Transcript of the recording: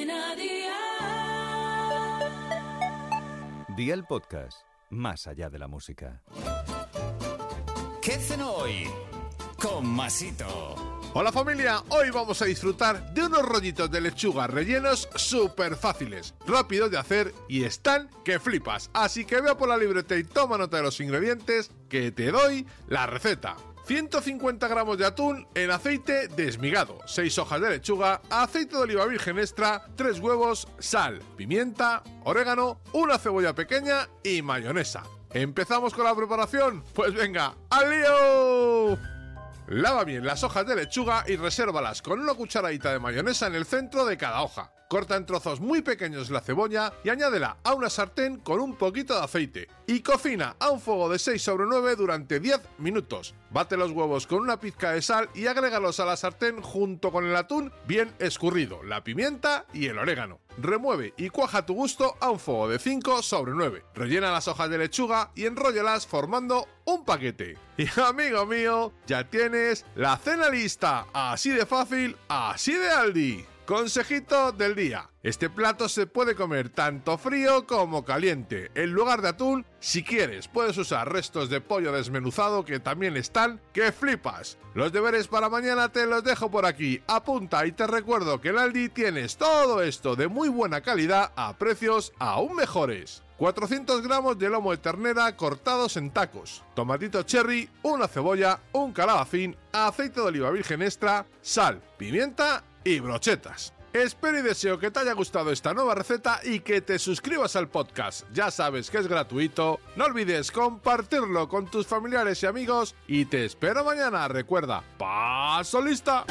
Cadena Dial. Día el podcast, más allá de la música. ¿Qué cenó hoy? Con Masito. Hola familia, hoy vamos a disfrutar de unos rollitos de lechuga rellenos súper fáciles, rápidos de hacer y están que flipas. Así que vea por la libreta y toma nota de los ingredientes que te doy la receta. 150 gramos de atún en aceite desmigado, 6 hojas de lechuga, aceite de oliva virgen extra, 3 huevos, sal, pimienta, orégano, una cebolla pequeña y mayonesa. ¿Empezamos con la preparación? Pues venga, ¡al lío! Lava bien las hojas de lechuga y resérvalas con una cucharadita de mayonesa en el centro de cada hoja. Corta en trozos muy pequeños la cebolla y añádela a una sartén con un poquito de aceite. Y cocina a un fuego de 6 sobre 9 durante 10 minutos. Bate los huevos con una pizca de sal y agrégalos a la sartén junto con el atún bien escurrido, la pimienta y el orégano. Remueve y cuaja a tu gusto a un fuego de 5 sobre 9. Rellena las hojas de lechuga y enróllalas formando un paquete. Y amigo mío, ya tienes la cena lista. Así de fácil, así de Aldi. Consejito del día. Este plato se puede comer tanto frío como caliente. En lugar de atún, si quieres, puedes usar restos de pollo desmenuzado que también están que flipas. Los deberes para mañana te los dejo por aquí. Apunta y te recuerdo que en Aldi tienes todo esto de muy buena calidad a precios aún mejores. 400 gramos de lomo de ternera cortados en tacos, tomatito cherry, una cebolla, un calabacín, aceite de oliva virgen extra, sal, pimienta y brochetas. Espero y deseo que te haya gustado esta nueva receta y que te suscribas al podcast. Ya sabes que es gratuito. No olvides compartirlo con tus familiares y amigos y te espero mañana. Recuerda, paso lista.